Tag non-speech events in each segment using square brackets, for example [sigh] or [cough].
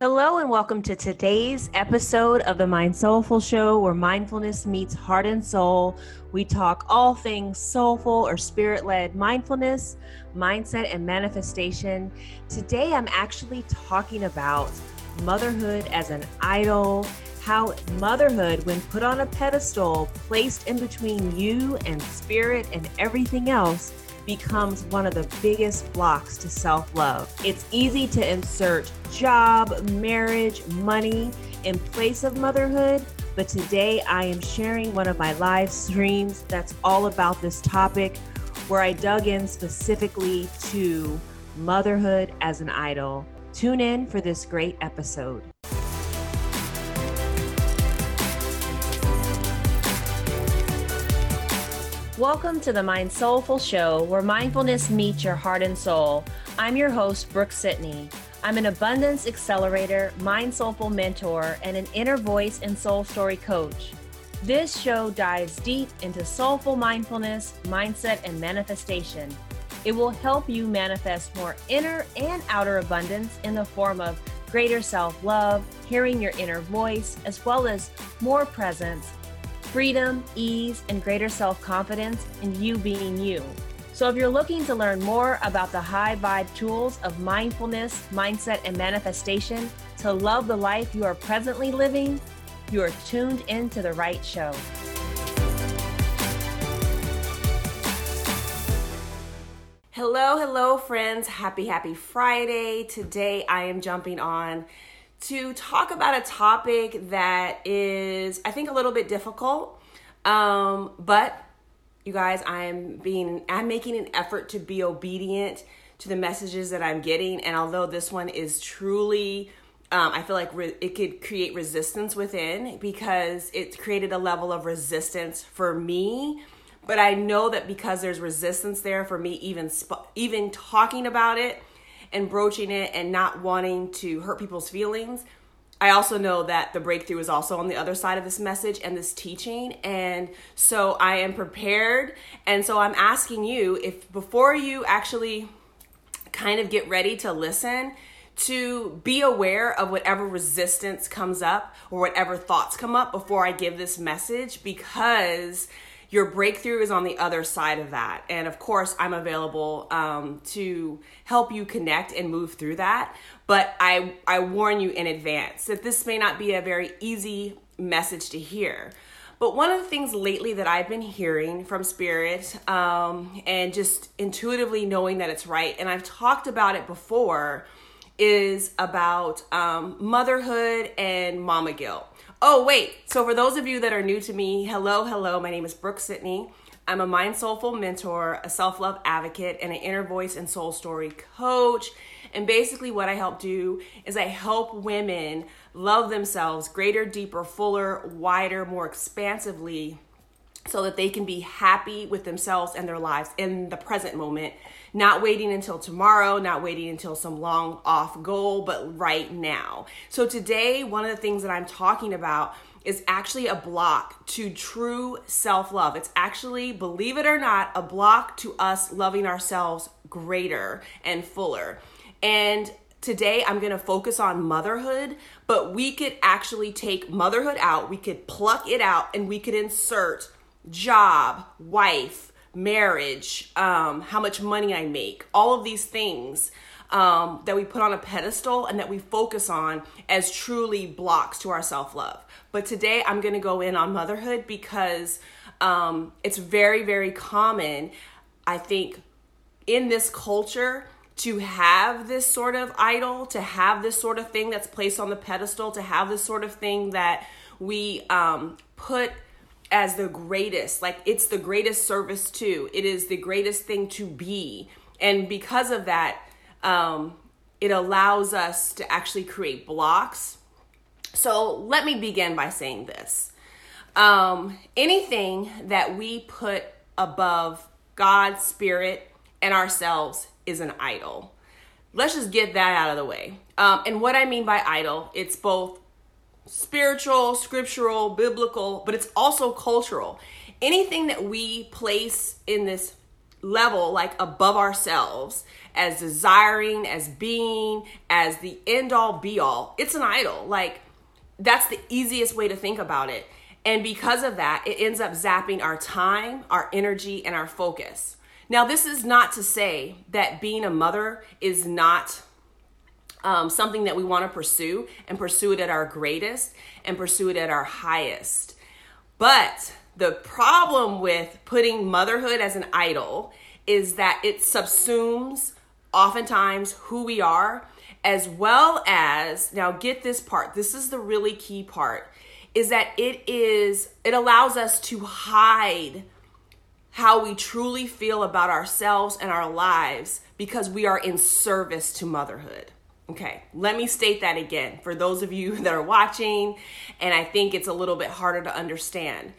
Hello, and welcome to today's episode of the MindSoulful Show, where mindfulness meets heart and soul. We talk all things soulful or spirit led mindfulness, mindset, and manifestation. Today, I'm actually talking about motherhood as an idol, how motherhood, when put on a pedestal, placed in between you and spirit and everything else, becomes one of the biggest blocks to self love. It's easy to insert job, marriage, money in place of motherhood, but today I am sharing one of my live streams that's all about this topic where I dug in specifically to motherhood as an idol. Tune in for this great episode. Welcome to the MindSoulful Show, where mindfulness meets your heart and soul. I'm your host, Brooke-Sidney. I'm an abundance accelerator, mind soulful mentor, and an inner voice and soul story coach. This show dives deep into soulful mindfulness, mindset, and manifestation. It will help you manifest more inner and outer abundance in the form of greater self love, hearing your inner voice, as well as more presence freedom, ease, and greater self confidence in you being you. So, if you're looking to learn more about the high vibe tools of mindfulness, mindset, and manifestation to love the life you are presently living, you are tuned into the right show. Hello, hello, friends. Happy, happy Friday. Today I am jumping on to talk about a topic that is, I think, a little bit difficult. Um, but you guys, I'm being, I'm making an effort to be obedient to the messages that I'm getting. And although this one is truly, um, I feel like re- it could create resistance within because it created a level of resistance for me. But I know that because there's resistance there for me, even sp- even talking about it, and broaching it and not wanting to hurt people's feelings. I also know that the breakthrough is also on the other side of this message and this teaching. And so I am prepared. And so I'm asking you if before you actually kind of get ready to listen, to be aware of whatever resistance comes up or whatever thoughts come up before I give this message because your breakthrough is on the other side of that. And of course, I'm available um, to help you connect and move through that. But I, I warn you in advance that this may not be a very easy message to hear. But one of the things lately that I've been hearing from Spirit um, and just intuitively knowing that it's right, and I've talked about it before, is about um, motherhood and mama guilt. Oh, wait. So, for those of you that are new to me, hello, hello. My name is Brooke-Sidney. I'm a mind soulful mentor, a self love advocate, and an inner voice and soul story coach. And basically, what I help do is I help women love themselves greater, deeper, fuller, wider, more expansively so that they can be happy with themselves and their lives in the present moment not waiting until tomorrow, not waiting until some long off goal, but right now. So today, one of the things that I'm talking about is actually a block to true self love. It's actually, believe it or not, a block to us loving ourselves greater and fuller. And today I'm going to focus on motherhood, but we could actually take motherhood out, we could pluck it out, and we could insert job, wife, marriage, um, how much money I make, all of these things um, that we put on a pedestal and that we focus on as truly blocks to our self love. But today I'm going to go in on motherhood because um, it's very, very common, I think, in this culture to have this sort of idol, to have this sort of thing that's placed on the pedestal, to have this sort of thing that we um, put as the greatest. Like it's the greatest service too. It is the greatest thing to be. And because of that, um, it allows us to actually create blocks. So let me begin by saying this. Um, anything that we put above God, spirit, and ourselves is an idol. Let's just get that out of the way. Um, and what I mean by idol, it's both spiritual, scriptural, biblical, but it's also cultural. Anything that we place in this level, like above ourselves, as desiring, as being, as the end all be all. It's an idol. Like, that's the easiest way to think about it. And because of that, it ends up zapping our time, our energy, and our focus. Now, this is not to say that being a mother is not um, something that we want to pursue and pursue it at our greatest and pursue it at our highest. But the problem with putting motherhood as an idol is that it subsumes oftentimes who we are, as well as now get this part. This is the really key part is that it is it allows us to hide how we truly feel about ourselves and our lives because we are in service to motherhood. Okay, let me state that again for those of you [laughs] that are watching, and I think it's a little bit harder to understand.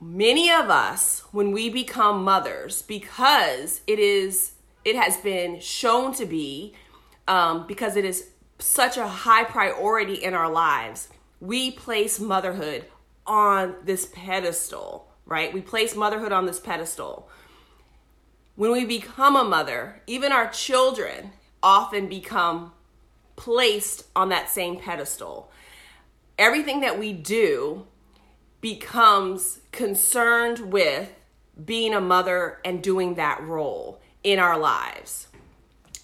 Many of us, when we become mothers, because it is, it has been shown to be, um, because it is such a high priority in our lives, we place motherhood on this pedestal, right? We place motherhood on this pedestal. When we become a mother, even our children often become placed on that same pedestal. Everything that we do becomes concerned with being a mother and doing that role in our lives.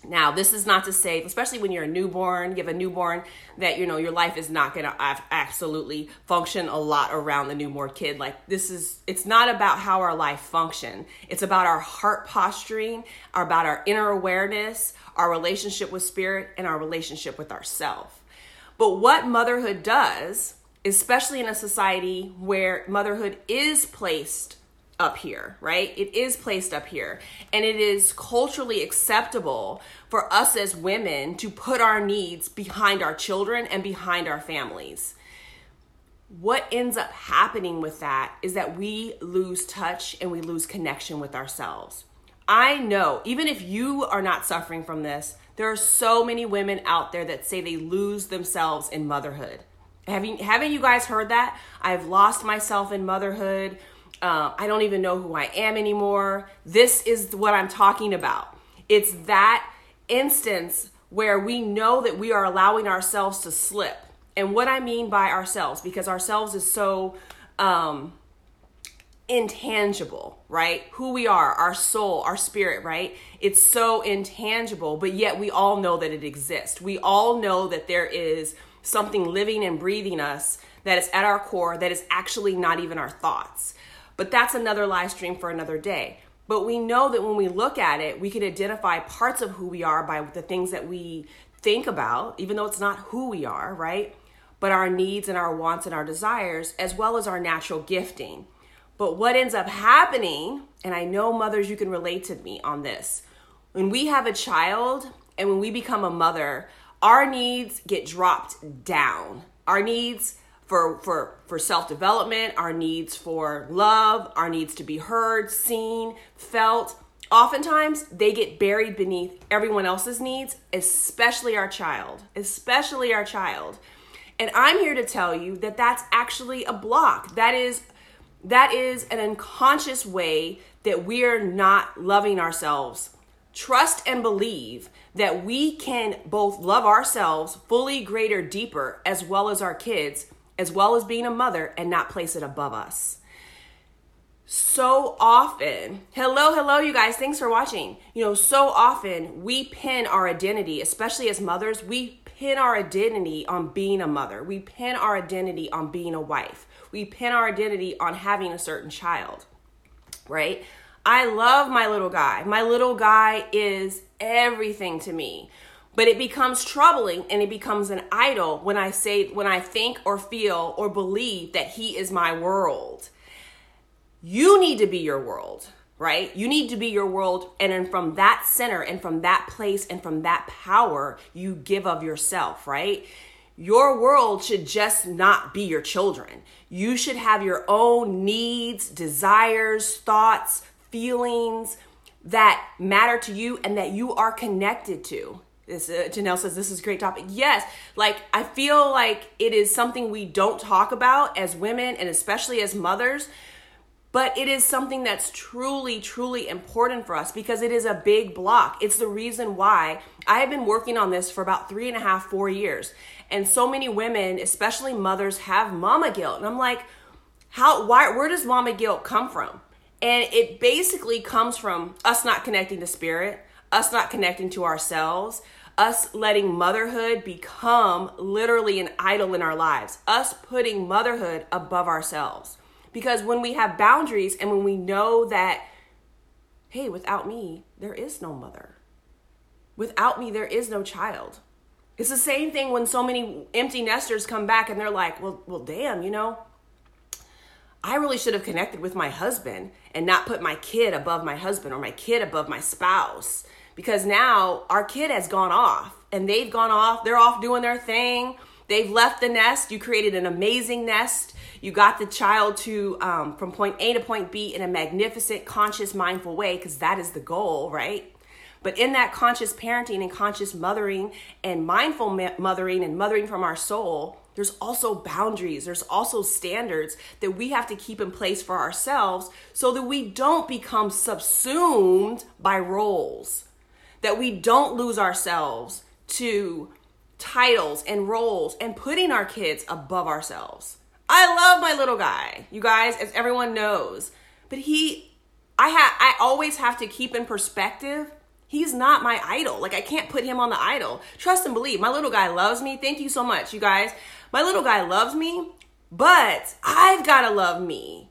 Now, this is not to say, especially when you're a newborn, have a newborn, that you know your life is not going to absolutely function a lot around the newborn kid. Like this is, it's not about how our life function. It's about our heart posturing, about our inner awareness, our relationship with spirit, and our relationship with ourself. But what motherhood does, especially in a society where motherhood is placed up here, right? It is placed up here. And it is culturally acceptable for us as women to put our needs behind our children and behind our families. What ends up happening with that is that we lose touch and we lose connection with ourselves. I know, even if you are not suffering from this, there are so many women out there that say they lose themselves in motherhood. Have you, haven't you guys heard that? I've lost myself in motherhood. Uh, I don't even know who I am anymore. This is what I'm talking about. It's that instance where we know that we are allowing ourselves to slip. And what I mean by ourselves, because ourselves is so um, intangible, right? Who we are, our soul, our spirit, right? It's so intangible, but yet we all know that it exists. We all know that there is something living and breathing us that is at our core that is actually not even our thoughts. But that's another live stream for another day. But we know that when we look at it, we can identify parts of who we are by the things that we think about, even though it's not who we are, right? But our needs and our wants and our desires, as well as our natural gifting. But what ends up happening, and I know mothers, you can relate to me on this. When we have a child and when we become a mother, our needs get dropped down. Our needs for for for self-development, our needs for love, our needs to be heard, seen, felt. Oftentimes, they get buried beneath everyone else's needs, especially our child, especially our child. And I'm here to tell you that that's actually a block. That is that is an unconscious way that we're not loving ourselves. Trust and believe that we can both love ourselves fully, greater, deeper, as well as our kids as well as being a mother and not place it above us. So often, hello, hello, you guys, thanks for watching. You know, so often we pin our identity, especially as mothers, we pin our identity on being a mother. We pin our identity on being a wife. We pin our identity on having a certain child, right? I love my little guy. My little guy is everything to me. But it becomes troubling and it becomes an idol when I say, when I think or feel or believe that He is my world. You need to be your world, right? You need to be your world. And then from that center and from that place and from that power, you give of yourself, right? Your world should just not be your children. You should have your own needs, desires, thoughts, feelings that matter to you and that you are connected to. This, uh, Janelle says this is a great topic. Yes, like I feel like it is something we don't talk about as women and especially as mothers but it is something that's truly, truly important for us because it is a big block. It's the reason why I have been working on this for about three and a half, four years. And so many women, especially mothers, have mama guilt. And I'm like, how, why, where does mama guilt come from? And it basically comes from us not connecting to spirit, us not connecting to ourselves, us letting motherhood become literally an idol in our lives, us putting motherhood above ourselves. Because when we have boundaries and when we know that, hey, without me, there is no mother. Without me, there is no child. It's the same thing when so many empty nesters come back and they're like, well, well, damn, you know, I really should have connected with my husband and not put my kid above my husband or my kid above my spouse because now our kid has gone off and they've gone off. They're off doing their thing. They've left the nest. You created an amazing nest. You got the child to um, from point A to point B in a magnificent, conscious, mindful way because that is the goal, right? But in that conscious parenting and conscious mothering and mindful mothering and mothering from our soul, there's also boundaries, there's also standards that we have to keep in place for ourselves so that we don't become subsumed by roles, that we don't lose ourselves to titles and roles and putting our kids above ourselves. I love my little guy, you guys, as everyone knows. But he, I have, I always have to keep in perspective. He's not my idol. Like I can't put him on the idol. Trust and believe. My little guy loves me. Thank you so much, you guys. My little guy loves me, but I've got to love me.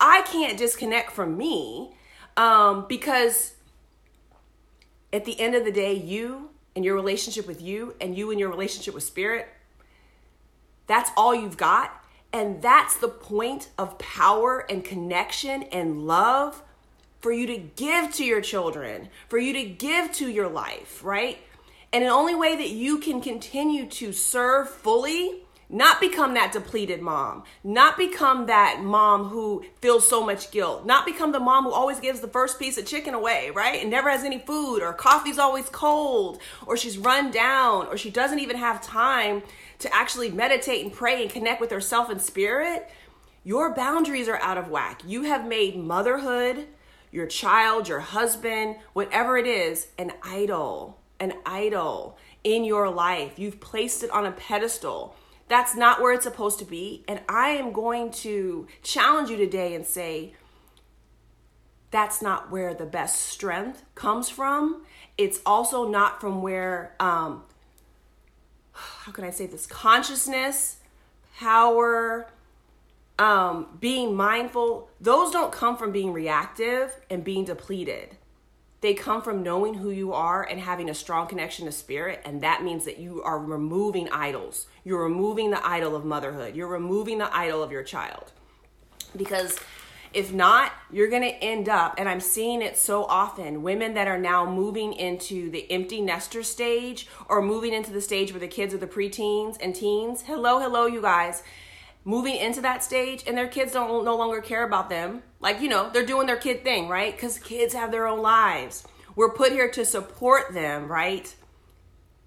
I can't disconnect from me um, because at the end of the day, you and your relationship with you and you and your relationship with spirit, that's all you've got. And that's the point of power and connection and love for you to give to your children, for you to give to your life, right? And the only way that you can continue to serve fully, not become that depleted mom, not become that mom who feels so much guilt, not become the mom who always gives the first piece of chicken away, right? And never has any food, or coffee's always cold, or she's run down, or she doesn't even have time to actually meditate and pray and connect with herself and spirit, your boundaries are out of whack. You have made motherhood, your child, your husband, whatever it is, an idol, an idol in your life. You've placed it on a pedestal. That's not where it's supposed to be. And I am going to challenge you today and say, that's not where the best strength comes from. It's also not from where um, how can I say this? Consciousness, power, um, being mindful, those don't come from being reactive and being depleted. They come from knowing who you are and having a strong connection to spirit. And that means that you are removing idols. You're removing the idol of motherhood. You're removing the idol of your child. Because if not, you're going to end up, and I'm seeing it so often, women that are now moving into the empty nester stage or moving into the stage where the kids are the preteens and teens. Hello, hello, you guys. Moving into that stage, and their kids don't no longer care about them. Like, you know, they're doing their kid thing, right? Because kids have their own lives. We're put here to support them, right?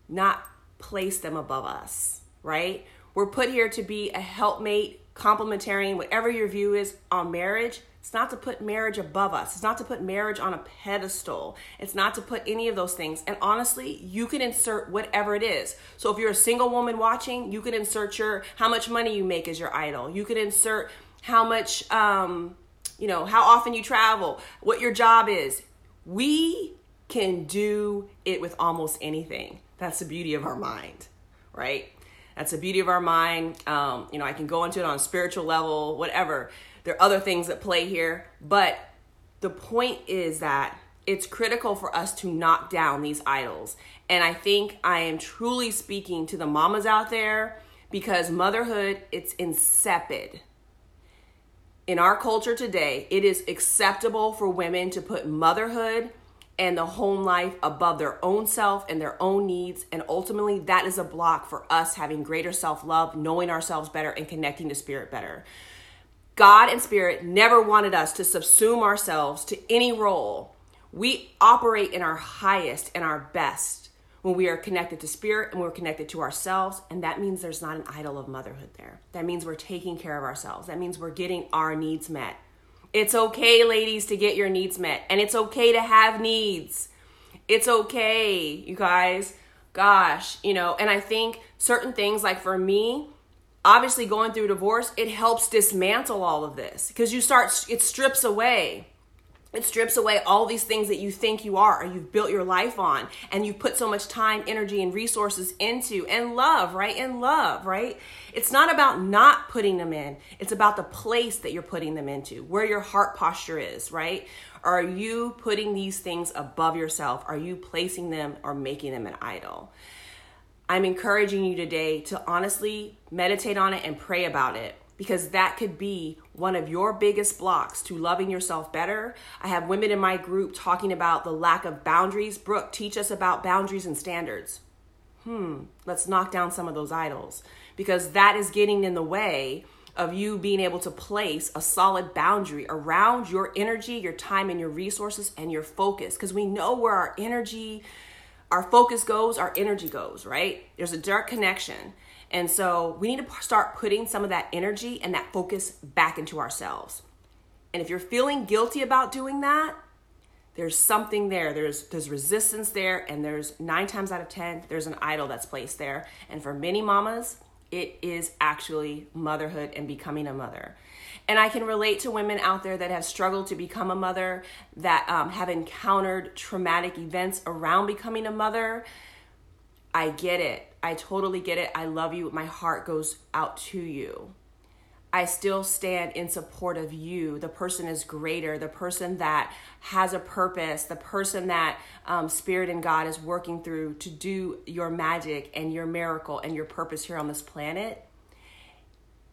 Not place them above us, right? We're put here to be a helpmate complementarian, whatever your view is on marriage, it's not to put marriage above us. It's not to put marriage on a pedestal. It's not to put any of those things. And honestly, you can insert whatever it is. So if you're a single woman watching, you can insert your how much money you make as your idol. You can insert how much um, you know, how often you travel, what your job is. We can do it with almost anything. That's the beauty of our mind, right? That's the beauty of our mind. Um, you know, I can go into it on a spiritual level, whatever. There are other things that play here, but the point is that it's critical for us to knock down these idols. And I think I am truly speaking to the mamas out there because motherhood, it's insipid. In our culture today, it is acceptable for women to put motherhood and the home life above their own self and their own needs. And ultimately, that is a block for us having greater self love, knowing ourselves better, and connecting to spirit better. God and spirit never wanted us to subsume ourselves to any role. We operate in our highest and our best when we are connected to spirit and we're connected to ourselves. And that means there's not an idol of motherhood there. That means we're taking care of ourselves. That means we're getting our needs met. It's okay, ladies, to get your needs met, and it's okay to have needs. It's okay, you guys. Gosh, you know, and I think certain things, like for me, obviously going through divorce, it helps dismantle all of this because you start, it strips away it strips away all these things that you think you are or you've built your life on and you've put so much time, energy, and resources into and love, right? And love, right? It's not about not putting them in, it's about the place that you're putting them into, where your heart posture is, right? Are you putting these things above yourself? Are you placing them or making them an idol? I'm encouraging you today to honestly meditate on it and pray about it because that could be one of your biggest blocks to loving yourself better. I have women in my group talking about the lack of boundaries. Brooke, teach us about boundaries and standards. Hmm, let's knock down some of those idols because that is getting in the way of you being able to place a solid boundary around your energy, your time, and your resources and your focus. Because we know where our energy, our focus goes, our energy goes, right? There's a direct connection. And so we need to start putting some of that energy and that focus back into ourselves. And if you're feeling guilty about doing that, there's something there. There's there's resistance there, and there's nine times out of ten, there's an idol that's placed there. And for many mamas, it is actually motherhood and becoming a mother. And I can relate to women out there that have struggled to become a mother, that um, have encountered traumatic events around becoming a mother. I get it. I totally get it. I love you. My heart goes out to you. I still stand in support of you. The person is greater, the person that has a purpose, the person that um, Spirit and God is working through to do your magic and your miracle and your purpose here on this planet.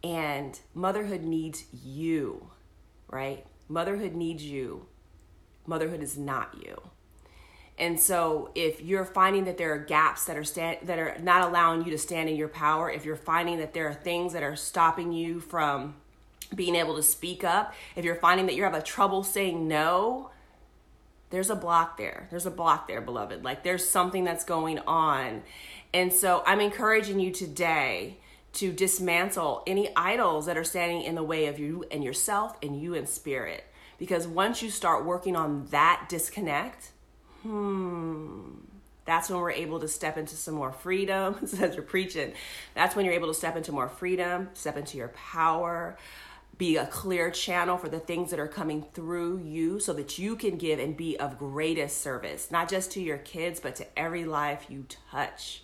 And motherhood needs you, right? Motherhood needs you. Motherhood is not you. And so if you're finding that there are gaps that are stand, that are not allowing you to stand in your power, if you're finding that there are things that are stopping you from being able to speak up, if you're finding that you're having trouble saying no, there's a block there. There's a block there, beloved. Like there's something that's going on. And so I'm encouraging you today to dismantle any idols that are standing in the way of you and yourself and you in spirit. Because once you start working on that disconnect, hmm, that's when we're able to step into some more freedom. [laughs] As you're preaching, that's when you're able to step into more freedom, step into your power, be a clear channel for the things that are coming through you so that you can give and be of greatest service, not just to your kids, but to every life you touch.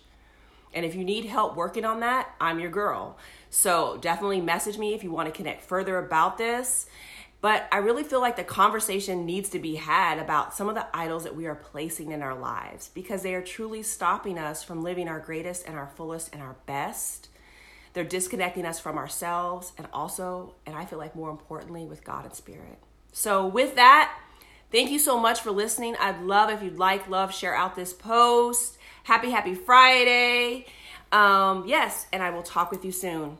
And if you need help working on that, I'm your girl. So definitely message me if you want to connect further about this. But I really feel like the conversation needs to be had about some of the idols that we are placing in our lives because they are truly stopping us from living our greatest and our fullest and our best. They're disconnecting us from ourselves and also, and I feel like more importantly, with God and Spirit. So, with that, thank you so much for listening. I'd love if you'd like, love, share out this post. Happy, happy Friday. Um, yes, and I will talk with you soon.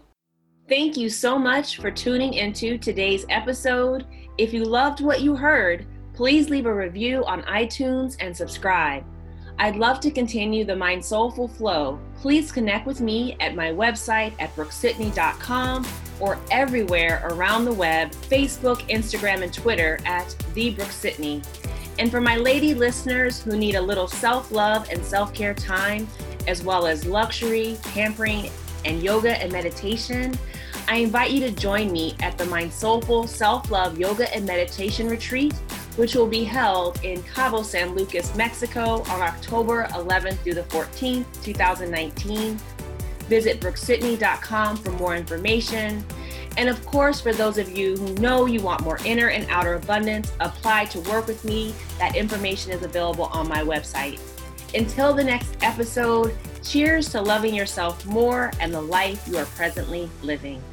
Thank you so much for tuning into today's episode. If you loved what you heard, please leave a review on iTunes and subscribe. I'd love to continue the MindSoulful flow. Please connect with me at my website at brookesidney.com or everywhere around the web Facebook, Instagram, and Twitter at The Brooke And for my lady listeners who need a little self love and self care time, as well as luxury, pampering, and yoga and meditation, I invite you to join me at the MindSoulful Self Love Yoga and Meditation Retreat, which will be held in Cabo San Lucas, Mexico on October 11th through the 14th, 2019. Visit brookesidney.com for more information. And of course, for those of you who know you want more inner and outer abundance, apply to work with me. That information is available on my website. Until the next episode, cheers to loving yourself more and the life you are presently living.